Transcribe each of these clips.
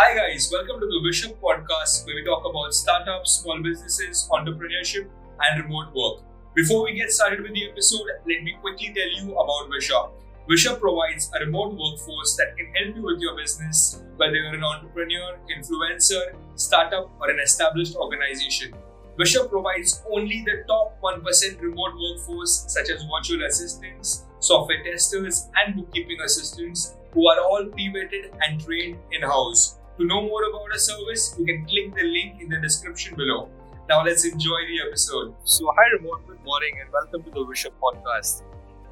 Hi, guys, welcome to the WishUp podcast where we talk about startups, small businesses, entrepreneurship, and remote work. Before we get started with the episode, let me quickly tell you about WishUp. WishUp provides a remote workforce that can help you with your business, whether you're an entrepreneur, influencer, startup, or an established organization. WishUp provides only the top 1% remote workforce, such as virtual assistants, software testers, and bookkeeping assistants, who are all pre vetted and trained in house. To know more about our service, you can click the link in the description below. Now let's enjoy the episode. So, hi Ramon, good morning and welcome to the Wish Up podcast.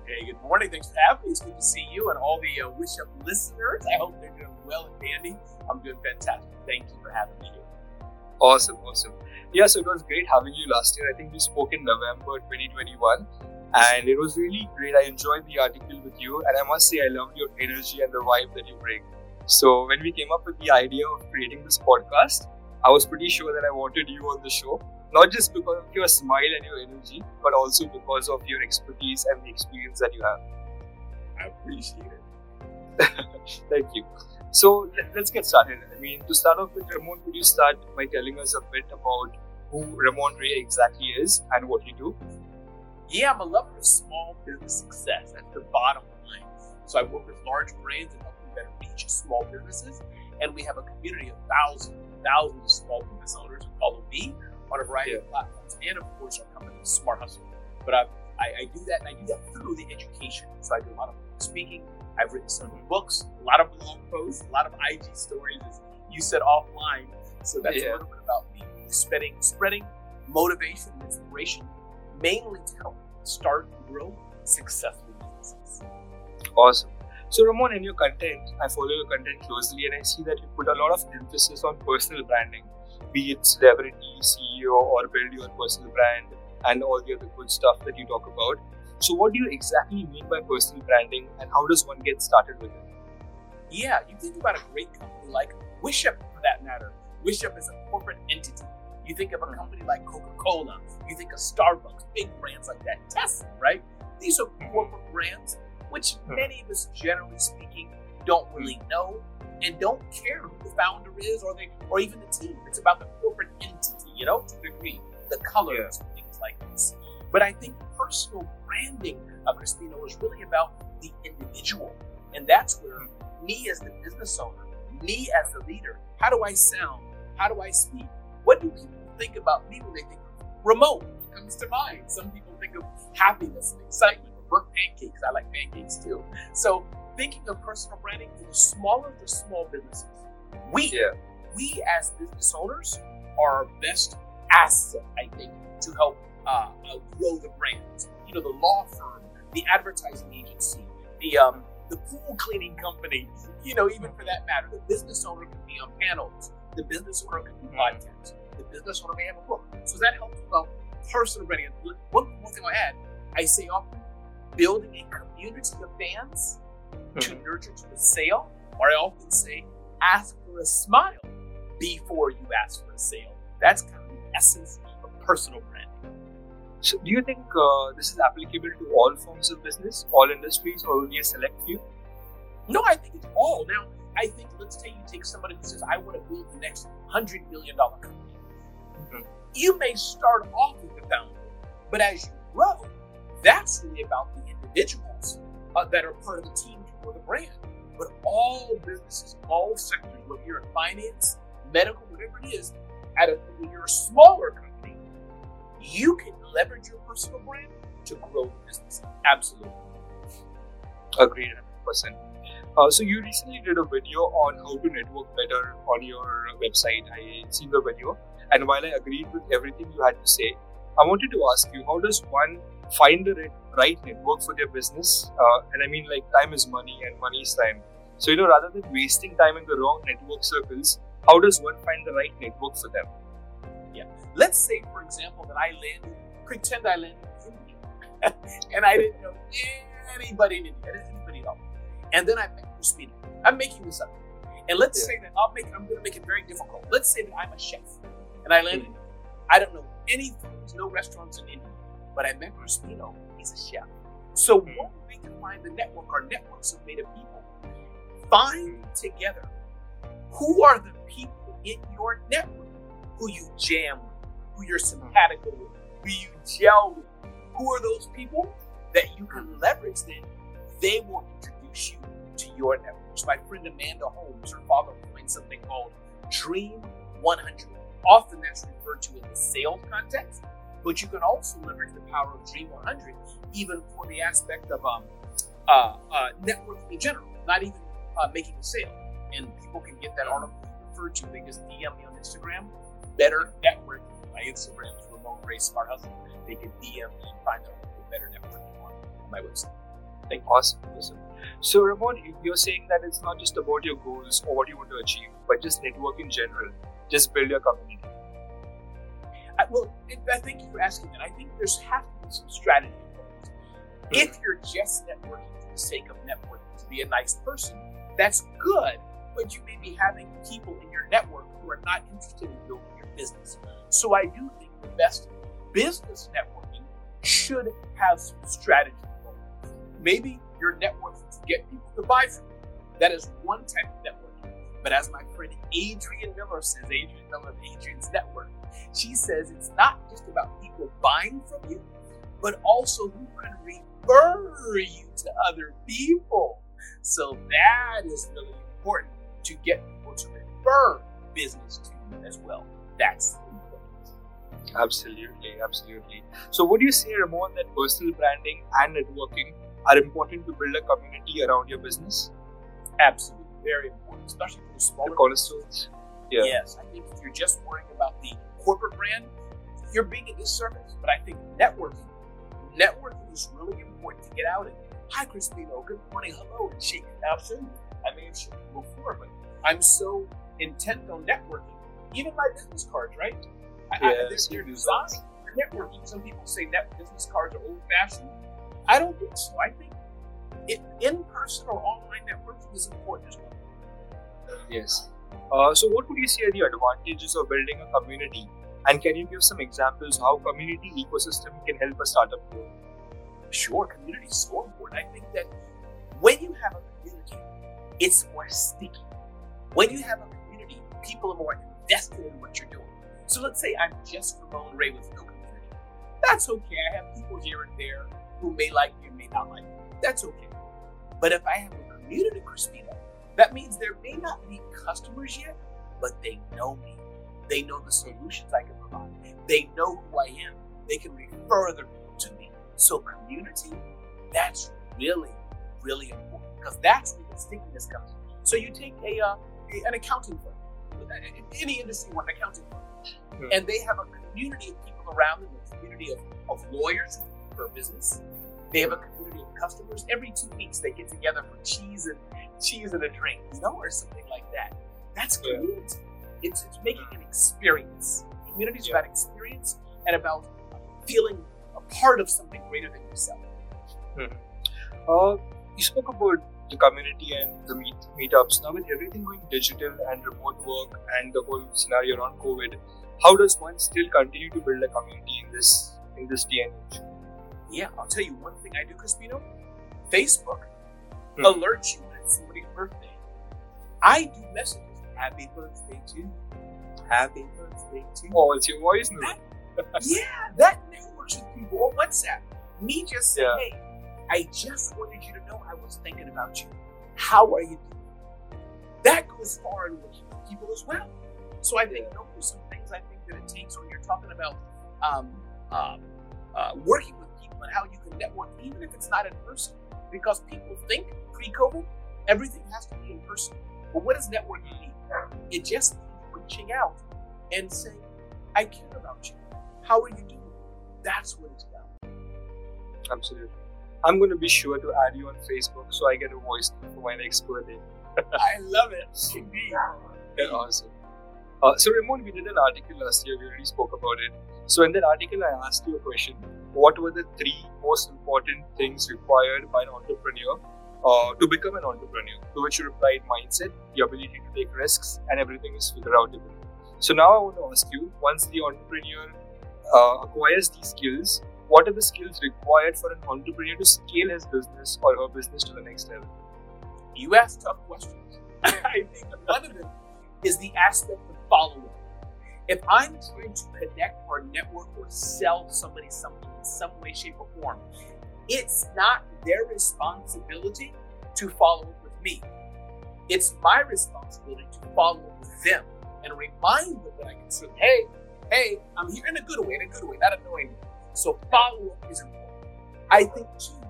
Hey, good morning. Thanks for having me. It's good to see you and all the uh, Wish Up listeners. I hope they're doing well and dandy. I'm doing fantastic. Thank you for having me here. Awesome, awesome. Yeah, so it was great having you last year. I think we spoke in November 2021 and it was really great. I enjoyed the article with you, and I must say, I loved your energy and the vibe that you bring. So when we came up with the idea of creating this podcast, I was pretty sure that I wanted you on the show, not just because of your smile and your energy, but also because of your expertise and the experience that you have. I appreciate it. Thank you. So let's get started. I mean, to start off with, Ramon, could you start by telling us a bit about who Ramon Ray exactly is and what you do? Yeah, I'm a lover of small business success. That's the bottom line. So I work with large brands and better reach small businesses. And we have a community of thousands, and thousands of small business owners who follow me on a variety yeah. of platforms, and of course our company, Smart Hustle. But I, I, I, do that, and I do that through the education. So I do a lot of speaking. I've written some mm-hmm. books, a lot of blog posts, a lot of IG stories, as you said offline. So that's yeah. a little bit about me spreading, spreading motivation and inspiration, mainly to help start and grow successful businesses. Awesome. So, Ramon, in your content, I follow your content closely and I see that you put a lot of emphasis on personal branding, be it celebrity, CEO, or build your personal brand, and all the other good stuff that you talk about. So, what do you exactly mean by personal branding and how does one get started with it? Yeah, you think about a great company like WishUp for that matter. WishUp is a corporate entity. You think of a hmm. company like Coca Cola, you think of Starbucks, big brands like that, Tesla, right? These are corporate brands which hmm. many of us, generally speaking, don't really know and don't care who the founder is or the or even the team. It's about the corporate entity, you know, to a degree, the colors yeah. and things like this. But I think personal branding of Christina is really about the individual. And that's where hmm. me as the business owner, me as the leader, how do I sound? How do I speak? What do people think about me when they think of remote? Comes to mind? Some people think of happiness and excitement pancakes. I like pancakes too. So thinking of personal branding for the smaller the small businesses, we yeah. we as business owners are our best asset, I think, to help uh, uh, grow the brand. You know, the law firm, the advertising agency, the um, the pool cleaning company. You know, even for that matter, the business owner can be on panels. The business owner can do podcasts. The business owner may have a book. So that helps about personal branding. One, one thing I add, I say often, building a community of fans mm-hmm. to nurture to a sale, or I often say, ask for a smile before you ask for a sale. That's kind of the essence of personal branding. So, do you think uh, this is applicable to all forms of business, all industries, or only a select few? No, I think it's all. Now, I think, let's say you take somebody who says, I want to build the next $100 million company. Mm-hmm. You may start off with the founder, but as you grow, that's really about the individuals uh, that are part of the team or the brand. But all businesses, all sectors, whether you're in finance, medical, whatever it is, at a, when you're a smaller company, you can leverage your personal brand to grow the business. Absolutely. Agreed, 100%. Uh, so you recently did a video on how to network better on your website. I seen the video, and while I agreed with everything you had to say, I wanted to ask you, how does one find the right network for their business. Uh, and I mean, like, time is money and money is time. So, you know, rather than wasting time in the wrong network circles, how does one find the right network for them? Yeah. Let's say, for example, that I landed, pretend I landed in India, and I didn't know anybody in India, I didn't know anybody at all. And then I met Crispino. I'm making this up. And let's yeah. say that I'll make, I'm going to make it very difficult. Let's say that I'm a chef, and I landed. Mm-hmm. I don't know any There's no restaurants in India. But I met Crispino. He's a chef. So one way to find the network, our networks are made of people. Find together who are the people in your network who you jam with, who you're simpatico with, who you gel with. Who are those people that you can leverage then? They will introduce you to your network. So my friend Amanda Holmes, her father coined something called Dream 100. Often that's referred to in the sales context, but you can also leverage the power of Dream 100 even for the aspect of um, uh, uh, networking in general, not even uh, making a sale. And people can get that article referred to. They just DM me on Instagram. Better networking. My Instagram is Ramon Ray Smart Hustle. They can DM me and find out better networking on my website. Thank you. Awesome. awesome. So, Ramon, you're saying that it's not just about your goals or what you want to achieve, but just network in general. Just build your community. I, well, I thank you for asking that. I think there's have to be some strategy if you're just networking for the sake of networking to be a nice person, that's good, but you may be having people in your network who are not interested in building your business. So I do think the best business networking should have some strategy. Maybe you're networking to get people to buy from you. That is one type of networking. But as my friend Adrian Miller says, Adrian Miller of Adrian's Network, she says it's not just about people buying from you, but also who can refer you to other people. So that is really important to get people to refer business to you as well. That's important. Absolutely, absolutely. So would you say, Ramon, that personal branding and networking are important to build a community around your business? Absolutely, very important, especially for the smaller the cornerstones. Yeah. Yes, I think if you're just worrying about the corporate brand, you're being a disservice. But I think networking networking is really important to get out and hi Crispino, good morning, hello, and shake show. I may have shown you before, but I'm so intent on networking. Even my business cards, right? I, yeah, I, they're, designed for networking. Some people say net business cards are old fashioned. I don't think so. I think it, in person or online networking is important as well. Yes. Uh, so, what would you say are the advantages of building a community and can you give some examples how community ecosystem can help a startup grow? Sure, community is so important. I think that when you have a community, it's more sticky. When you have a community, people are more invested in what you're doing. So let's say I'm just Ramon Ray with no community. That's okay. I have people here and there who may like me and may not like me. That's okay. But if I have a community, Crispino, that means there may not be customers yet, but they know me. They know the solutions I can provide. They know who I am. They can refer them to me. So community, that's really, really important because that's where the stickiness comes. from. So you take a, uh, a an accounting firm, any industry one accounting firm, hmm. and they have a community of people around them, a community of, of lawyers for business. They have a community of customers. Every two weeks they get together for cheese and cheese and a drink, you know, or something like that. That's community. Yeah. It's, it's making an experience. Community is yeah. about experience and about feeling a part of something greater than yourself. Hmm. Uh, you spoke about the community and the meet meetups. Now, with everything going digital and remote work and the whole scenario around COVID, how does one still continue to build a community in this in this day and age? Yeah, I'll tell you one thing I do, Crispino. Facebook hmm. alerts you when it's somebody's birthday. I do messages happy birthday to you. Happy birthday to you. Oh, it's your voice now. yeah, that networks with people on WhatsApp. Me just saying, yeah. hey, I just wanted you to know I was thinking about you. How are you doing? That goes far in working with people as well. So I think those are some things I think that it takes when you're talking about um, um, uh, working with people and how you can network, even if it's not in person. Because people think pre-COVID, everything has to be in person. But what does networking mean? It just means reaching out and saying, I care about you. How are you doing? That's what it's about. Absolutely. I'm going to be sure to add you on Facebook so I get a voice for my next birthday. I love it. Indeed. Yeah, awesome. Uh, so, Ramon, we did an article last year. We already spoke about it. So, in that article, I asked you a question What were the three most important things required by an entrepreneur uh, to become an entrepreneur. To which you replied, mindset, the ability to take risks, and everything is figure outable. So now I want to ask you: once the entrepreneur uh, acquires these skills, what are the skills required for an entrepreneur to scale his business or her business to the next level? You ask tough questions. I think one of is the aspect of follow up. If I'm trying to connect or network or sell somebody something in some way, shape, or form, it's not their responsibility to follow up with me. It's my responsibility to follow up with them and remind them that I can say, hey, hey, I'm here in a good way, in a good way, not annoying way. So follow up is important. I think too,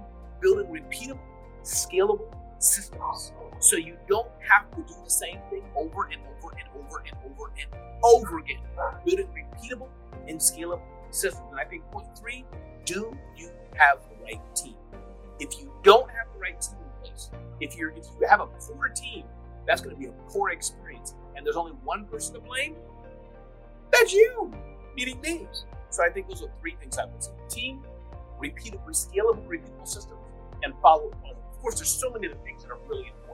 building repeatable, scalable systems so you don't have to do the same thing over and over and over and over and over again. Building repeatable and scalable systems. And I think point three, do you have the right team? If you don't have the right team in place, if you're if you have a poor team, that's going to be a poor experience. And there's only one person to blame. That's you, meaning me. So I think those are three things I would say: team, repeatable, scalable, repeatable systems, and follow up. Of course, there's so many other things that are really important.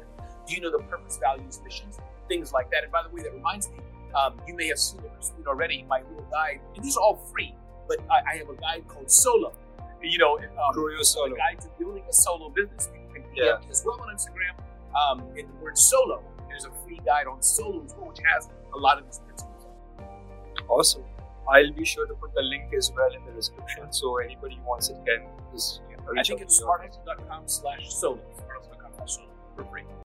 Do you know the purpose, values, missions, things like that? And by the way, that reminds me, um, you may have seen it already. My little guide, and these are all free, but I, I have a guide called Solo. You know, um, Grow solo. a guide to building a solo business. You can Yeah. Me as well on Instagram. Um, in the word solo, there's a free guide on solo as well, which has a lot of these principles. Awesome. I'll be sure to put the link as well in the description so anybody who wants it can just I reach think it's smarthustle.com slash solo. Smarthustle.com slash solo for free.